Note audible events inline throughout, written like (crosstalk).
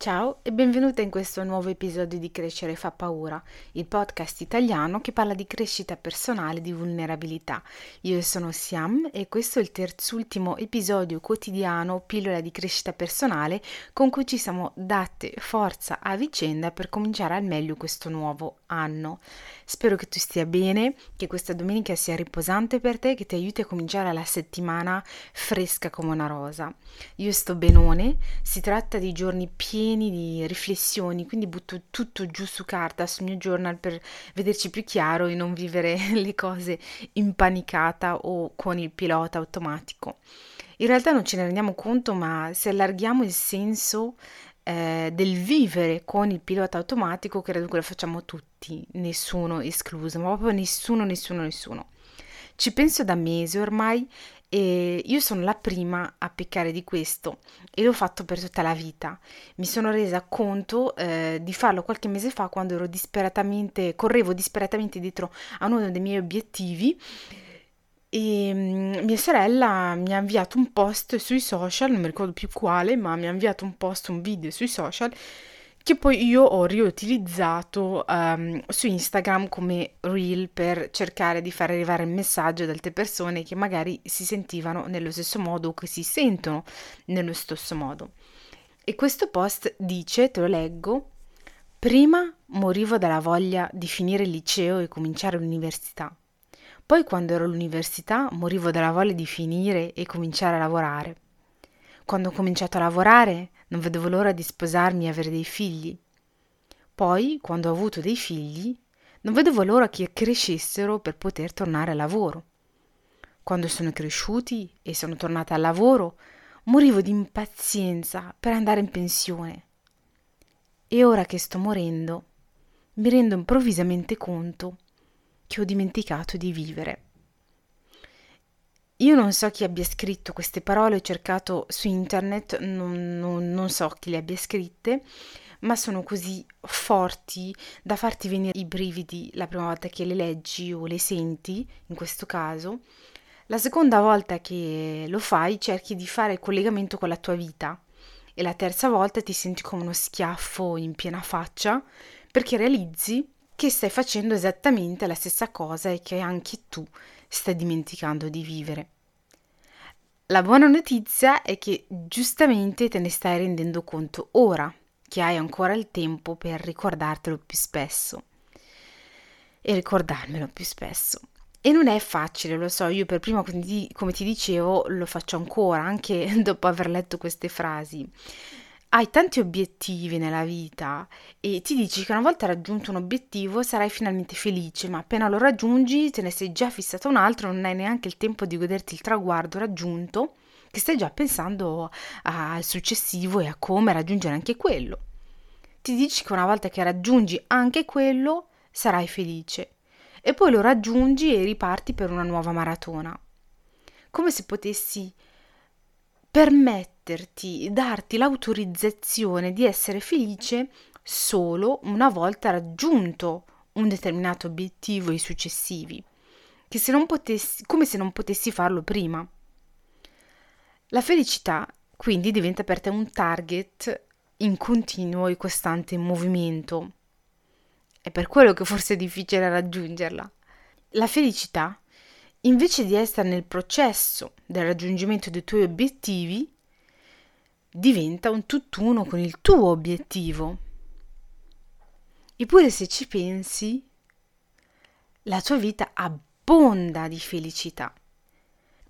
Ciao e benvenuta in questo nuovo episodio di Crescere fa paura, il podcast italiano che parla di crescita personale e di vulnerabilità. Io sono Siam e questo è il terzultimo episodio quotidiano, pillola di crescita personale, con cui ci siamo date forza a vicenda per cominciare al meglio questo nuovo anno. Spero che tu stia bene, che questa domenica sia riposante per te, che ti aiuti a cominciare la settimana fresca come una rosa. Io sto benone, si tratta di giorni pieni pieni di riflessioni, quindi butto tutto giù su carta sul mio journal per vederci più chiaro e non vivere (laughs) le cose impanicata o con il pilota automatico. In realtà non ce ne rendiamo conto, ma se allarghiamo il senso eh, del vivere con il pilota automatico, credo che lo facciamo tutti, nessuno escluso, ma proprio nessuno, nessuno, nessuno. Ci penso da mesi ormai e io sono la prima a peccare di questo e l'ho fatto per tutta la vita. Mi sono resa conto eh, di farlo qualche mese fa quando ero disperatamente, correvo disperatamente dietro a uno dei miei obiettivi e um, mia sorella mi ha inviato un post sui social, non mi ricordo più quale, ma mi ha inviato un post, un video sui social che poi io ho riutilizzato um, su Instagram come reel per cercare di far arrivare il messaggio ad altre persone che magari si sentivano nello stesso modo o che si sentono nello stesso modo. E questo post dice, te lo leggo, prima morivo dalla voglia di finire il liceo e cominciare l'università. Poi quando ero all'università morivo dalla voglia di finire e cominciare a lavorare. Quando ho cominciato a lavorare non vedevo l'ora di sposarmi e avere dei figli. Poi, quando ho avuto dei figli, non vedevo l'ora che crescessero per poter tornare al lavoro. Quando sono cresciuti e sono tornata al lavoro, morivo di impazienza per andare in pensione. E ora che sto morendo, mi rendo improvvisamente conto che ho dimenticato di vivere. Io non so chi abbia scritto queste parole, ho cercato su internet, non, non, non, so chi le abbia scritte, ma sono così forti da farti venire i brividi la prima volta che le leggi o le senti, in questo caso. La seconda volta che lo fai cerchi di fare il collegamento con la tua vita e la terza volta ti senti come uno schiaffo in piena faccia perché realizzi che stai facendo esattamente la stessa cosa e che anche tu stai dimenticando di vivere. La buona notizia è che giustamente te ne stai rendendo conto ora che hai ancora il tempo per ricordartelo più spesso e ricordarmelo più spesso. E non è facile, lo so, io per prima, come ti dicevo, lo faccio ancora, anche (laughs) dopo aver letto queste frasi hai tanti obiettivi nella vita e ti dici che una volta raggiunto un obiettivo sarai finalmente felice, ma appena lo raggiungi te ne sei già fissato un altro, non hai neanche il tempo di goderti il traguardo raggiunto, che stai già pensando al successivo e a come raggiungere anche quello. Ti dici che una volta che raggiungi anche quello sarai felice e poi lo raggiungi e riparti per una nuova maratona. Come se potessi permetterti, darti l'autorizzazione di essere felice solo una volta raggiunto un determinato obiettivo e i successivi, se potessi, come se non potessi farlo prima. La felicità quindi diventa per te un target in continuo e costante movimento. È per quello che forse è difficile raggiungerla. La felicità invece di essere nel processo del raggiungimento dei tuoi obiettivi, diventa un tutt'uno con il tuo obiettivo. Eppure se ci pensi, la tua vita abbonda di felicità.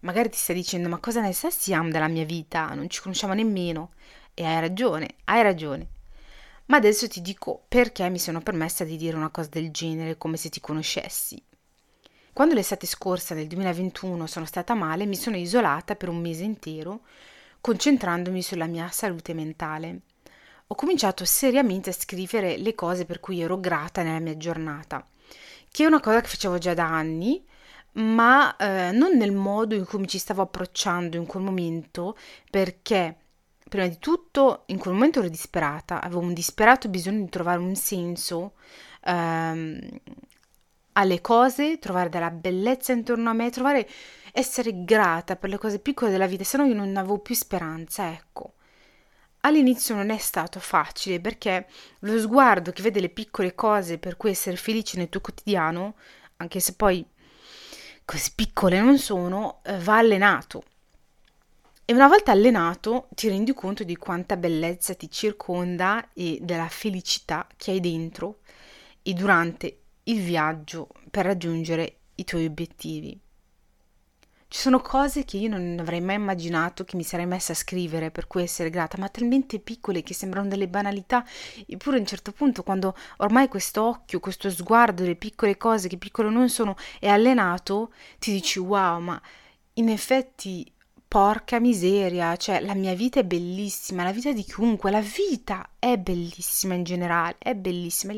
Magari ti stai dicendo, ma cosa ne sa Siam della mia vita? Non ci conosciamo nemmeno. E hai ragione, hai ragione. Ma adesso ti dico perché mi sono permessa di dire una cosa del genere come se ti conoscessi. Quando l'estate scorsa del 2021 sono stata male, mi sono isolata per un mese intero, concentrandomi sulla mia salute mentale. Ho cominciato seriamente a scrivere le cose per cui ero grata nella mia giornata, che è una cosa che facevo già da anni, ma eh, non nel modo in cui mi ci stavo approcciando in quel momento, perché prima di tutto in quel momento ero disperata, avevo un disperato bisogno di trovare un senso ehm, alle cose, trovare della bellezza intorno a me, trovare essere grata per le cose piccole della vita, se no io non avevo più speranza, ecco. all'inizio non è stato facile perché lo sguardo che vede le piccole cose per cui essere felice nel tuo quotidiano, anche se poi così piccole non sono, eh, va allenato. E una volta allenato ti rendi conto di quanta bellezza ti circonda e della felicità che hai dentro e durante il viaggio per raggiungere i tuoi obiettivi. Ci sono cose che io non avrei mai immaginato che mi sarei messa a scrivere per cui essere grata, ma talmente piccole che sembrano delle banalità, eppure a un certo punto, quando ormai questo occhio, questo sguardo delle piccole cose che piccole non sono è allenato, ti dici wow, ma in effetti Porca miseria, cioè la mia vita è bellissima, la vita di chiunque, la vita è bellissima in generale, è bellissima.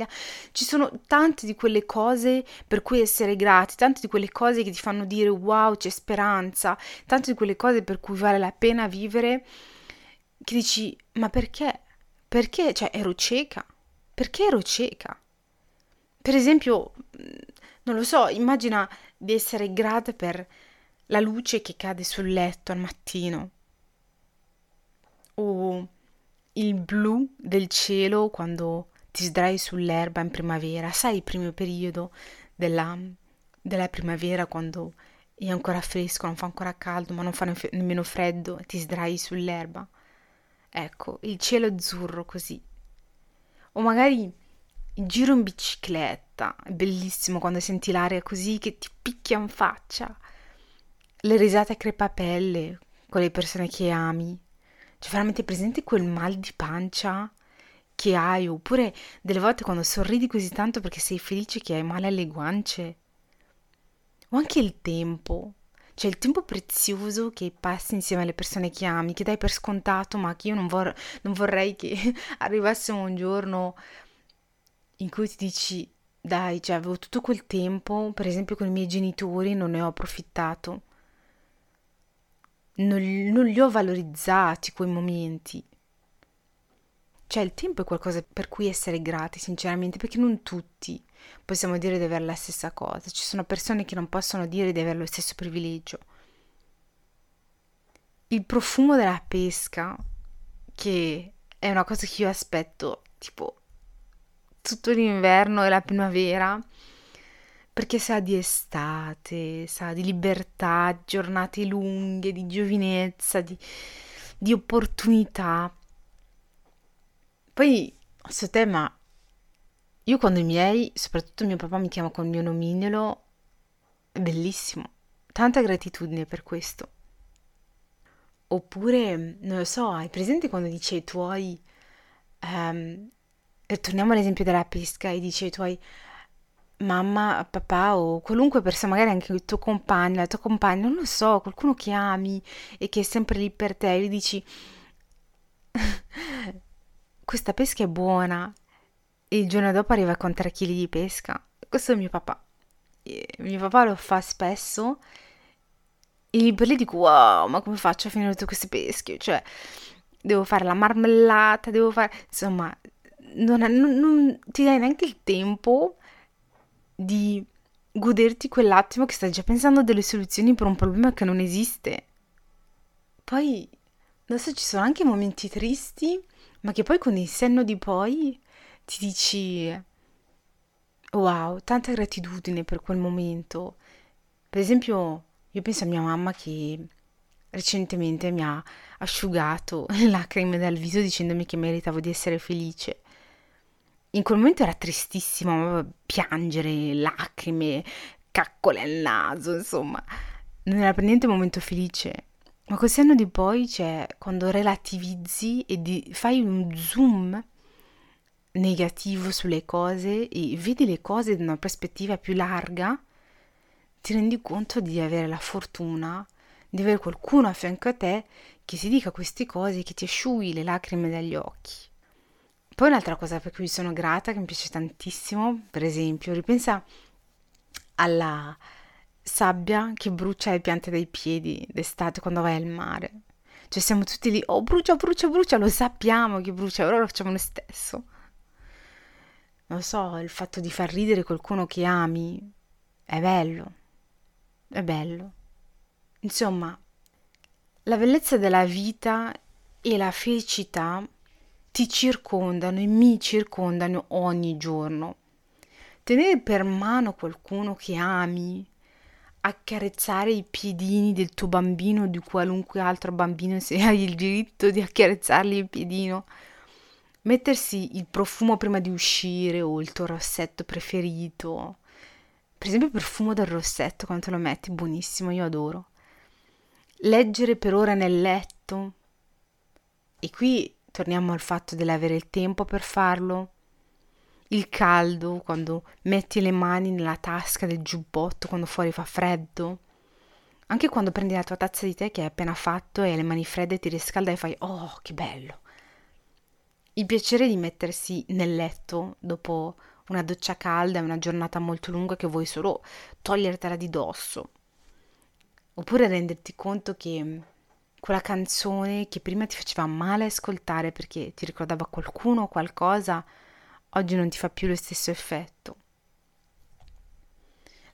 Ci sono tante di quelle cose per cui essere grati, tante di quelle cose che ti fanno dire wow, c'è speranza, tante di quelle cose per cui vale la pena vivere, che dici ma perché? Perché? Cioè ero cieca, perché ero cieca? Per esempio, non lo so, immagina di essere grata per la luce che cade sul letto al mattino o il blu del cielo quando ti sdrai sull'erba in primavera, sai il primo periodo della, della primavera quando è ancora fresco, non fa ancora caldo, ma non fa nemmeno freddo, ti sdrai sull'erba. Ecco, il cielo azzurro così. O magari il giro in bicicletta, è bellissimo quando senti l'aria così che ti picchia in faccia le risate a crepapelle con le persone che ami. Cioè, veramente presente quel mal di pancia che hai, oppure delle volte quando sorridi così tanto perché sei felice che hai male alle guance. O anche il tempo, cioè il tempo prezioso che passi insieme alle persone che ami, che dai per scontato, ma che io non, vor- non vorrei che (laughs) arrivassimo un giorno in cui ti dici, dai, cioè avevo tutto quel tempo, per esempio con i miei genitori, non ne ho approfittato non, non li ho valorizzati quei momenti. Cioè il tempo è qualcosa per cui essere grati, sinceramente, perché non tutti possiamo dire di avere la stessa cosa. Ci sono persone che non possono dire di avere lo stesso privilegio. Il profumo della pesca, che è una cosa che io aspetto tipo tutto l'inverno e la primavera, perché sa di estate, sa di libertà, giornate lunghe, di giovinezza, di, di opportunità. Poi, questo tema, io quando i miei, soprattutto mio papà mi chiama con il mio nomignolo, è bellissimo. Tanta gratitudine per questo. Oppure, non lo so, hai presente quando dici ai tuoi... Um, torniamo all'esempio della pesca e dici ai tuoi mamma, papà o qualunque persona, magari anche il tuo compagno, la tua compagna, non lo so, qualcuno che ami e che è sempre lì per te, e gli dici (laughs) questa pesca è buona e il giorno dopo arriva con 3 kg di pesca. Questo è mio papà. E mio papà lo fa spesso e lì per lì dico wow, ma come faccio a finire tutte queste pesche? Cioè, devo fare la marmellata, devo fare... Insomma, non, non, non ti dai neanche il tempo di goderti quell'attimo che stai già pensando delle soluzioni per un problema che non esiste. Poi adesso ci sono anche momenti tristi, ma che poi con il senno di poi ti dici wow, tanta gratitudine per quel momento. Per esempio, io penso a mia mamma che recentemente mi ha asciugato (laughs) le lacrime dal viso dicendomi che meritavo di essere felice in quel momento era tristissimo, piangere, lacrime, caccole al naso, insomma, non era per niente un momento felice. Ma col senno di poi, cioè, quando relativizzi e di, fai un zoom negativo sulle cose e vedi le cose da una prospettiva più larga, ti rendi conto di avere la fortuna di avere qualcuno a fianco a te che ti dica queste cose, che ti asciughi le lacrime dagli occhi. Poi un'altra cosa per cui sono grata, che mi piace tantissimo, per esempio, ripensa alla sabbia che brucia le piante dei piedi d'estate quando vai al mare. Cioè siamo tutti lì, oh brucia, brucia, brucia, lo sappiamo che brucia, ora lo facciamo noi stesso. Non lo so, il fatto di far ridere qualcuno che ami è bello, è bello. Insomma, la bellezza della vita e la felicità ti circondano e mi circondano ogni giorno. Tenere per mano qualcuno che ami, accarezzare i piedini del tuo bambino o di qualunque altro bambino se hai il diritto di accarezzargli il piedino, mettersi il profumo prima di uscire o il tuo rossetto preferito. Per esempio il profumo del rossetto quando te lo metti, buonissimo, io adoro. Leggere per ore nel letto. E qui torniamo al fatto dell'avere il tempo per farlo. Il caldo quando metti le mani nella tasca del giubbotto quando fuori fa freddo. Anche quando prendi la tua tazza di tè che hai appena fatto e hai le mani fredde ti riscalda e fai oh che bello. Il piacere di mettersi nel letto dopo una doccia calda e una giornata molto lunga che vuoi solo togliertela di dosso. Oppure renderti conto che quella canzone che prima ti faceva male ascoltare perché ti ricordava qualcuno o qualcosa, oggi non ti fa più lo stesso effetto.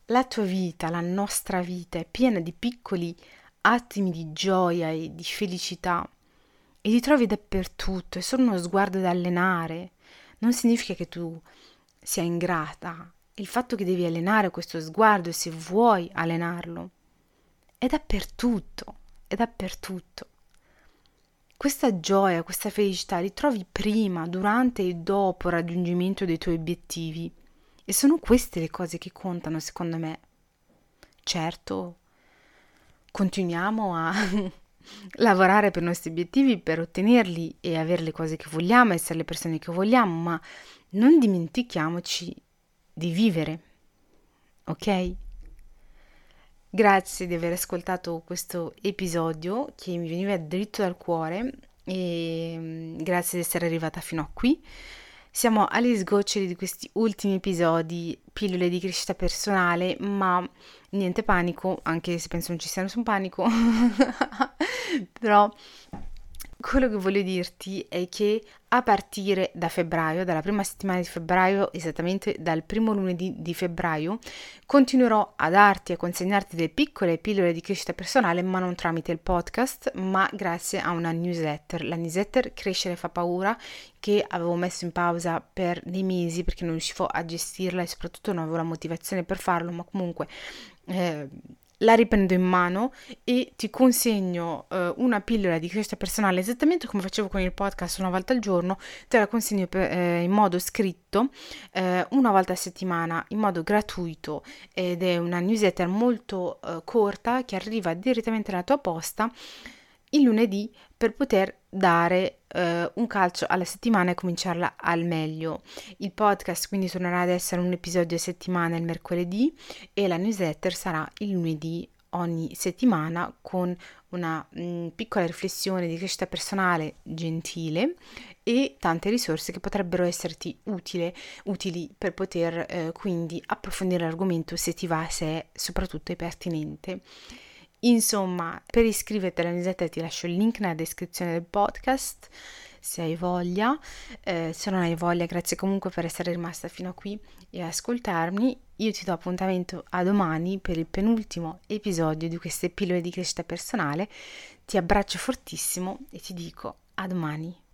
La tua vita, la nostra vita è piena di piccoli attimi di gioia e di felicità e li trovi dappertutto, è solo uno sguardo da allenare. Non significa che tu sia ingrata. Il fatto che devi allenare questo sguardo, se vuoi allenarlo, è dappertutto, è dappertutto. Questa gioia, questa felicità li trovi prima, durante e dopo il raggiungimento dei tuoi obiettivi. E sono queste le cose che contano, secondo me. Certo, continuiamo a (laughs) lavorare per i nostri obiettivi, per ottenerli e avere le cose che vogliamo, essere le persone che vogliamo, ma non dimentichiamoci di vivere. Ok? Grazie di aver ascoltato questo episodio che mi veniva dritto dal cuore e mm, grazie di essere arrivata fino a qui. Siamo alle sgoccioli di questi ultimi episodi, pillole di crescita personale, ma niente panico, anche se penso non ci sia nessun panico, (laughs) però quello che voglio dirti è che a partire da febbraio, dalla prima settimana di febbraio, esattamente dal primo lunedì di febbraio, continuerò a darti, a consegnarti delle piccole pillole di crescita personale, ma non tramite il podcast, ma grazie a una newsletter. La newsletter Crescere fa paura, che avevo messo in pausa per dei mesi perché non riuscivo a gestirla e soprattutto non avevo la motivazione per farlo, ma comunque... Eh, la riprendo in mano e ti consegno uh, una pillola di crescita personale esattamente come facevo con il podcast una volta al giorno, te la consegno per, eh, in modo scritto eh, una volta a settimana in modo gratuito ed è una newsletter molto uh, corta che arriva direttamente alla tua posta il lunedì per poter dare uh, un calcio alla settimana e cominciarla al meglio. Il podcast quindi tornerà ad essere un episodio a settimana il mercoledì e la newsletter sarà il lunedì ogni settimana con una mh, mm, piccola riflessione di crescita personale gentile e tante risorse che potrebbero esserti utile, utili per poter eh, quindi approfondire l'argomento se ti va, se è soprattutto è pertinente. Insomma, per iscriverti alla newsletter ti lascio il link nella descrizione del podcast se hai voglia. Eh, se non hai voglia, grazie comunque per essere rimasta fino a qui e ascoltarmi. Io ti do appuntamento a domani per il penultimo episodio di queste pillole di crescita personale. Ti abbraccio fortissimo e ti dico a domani.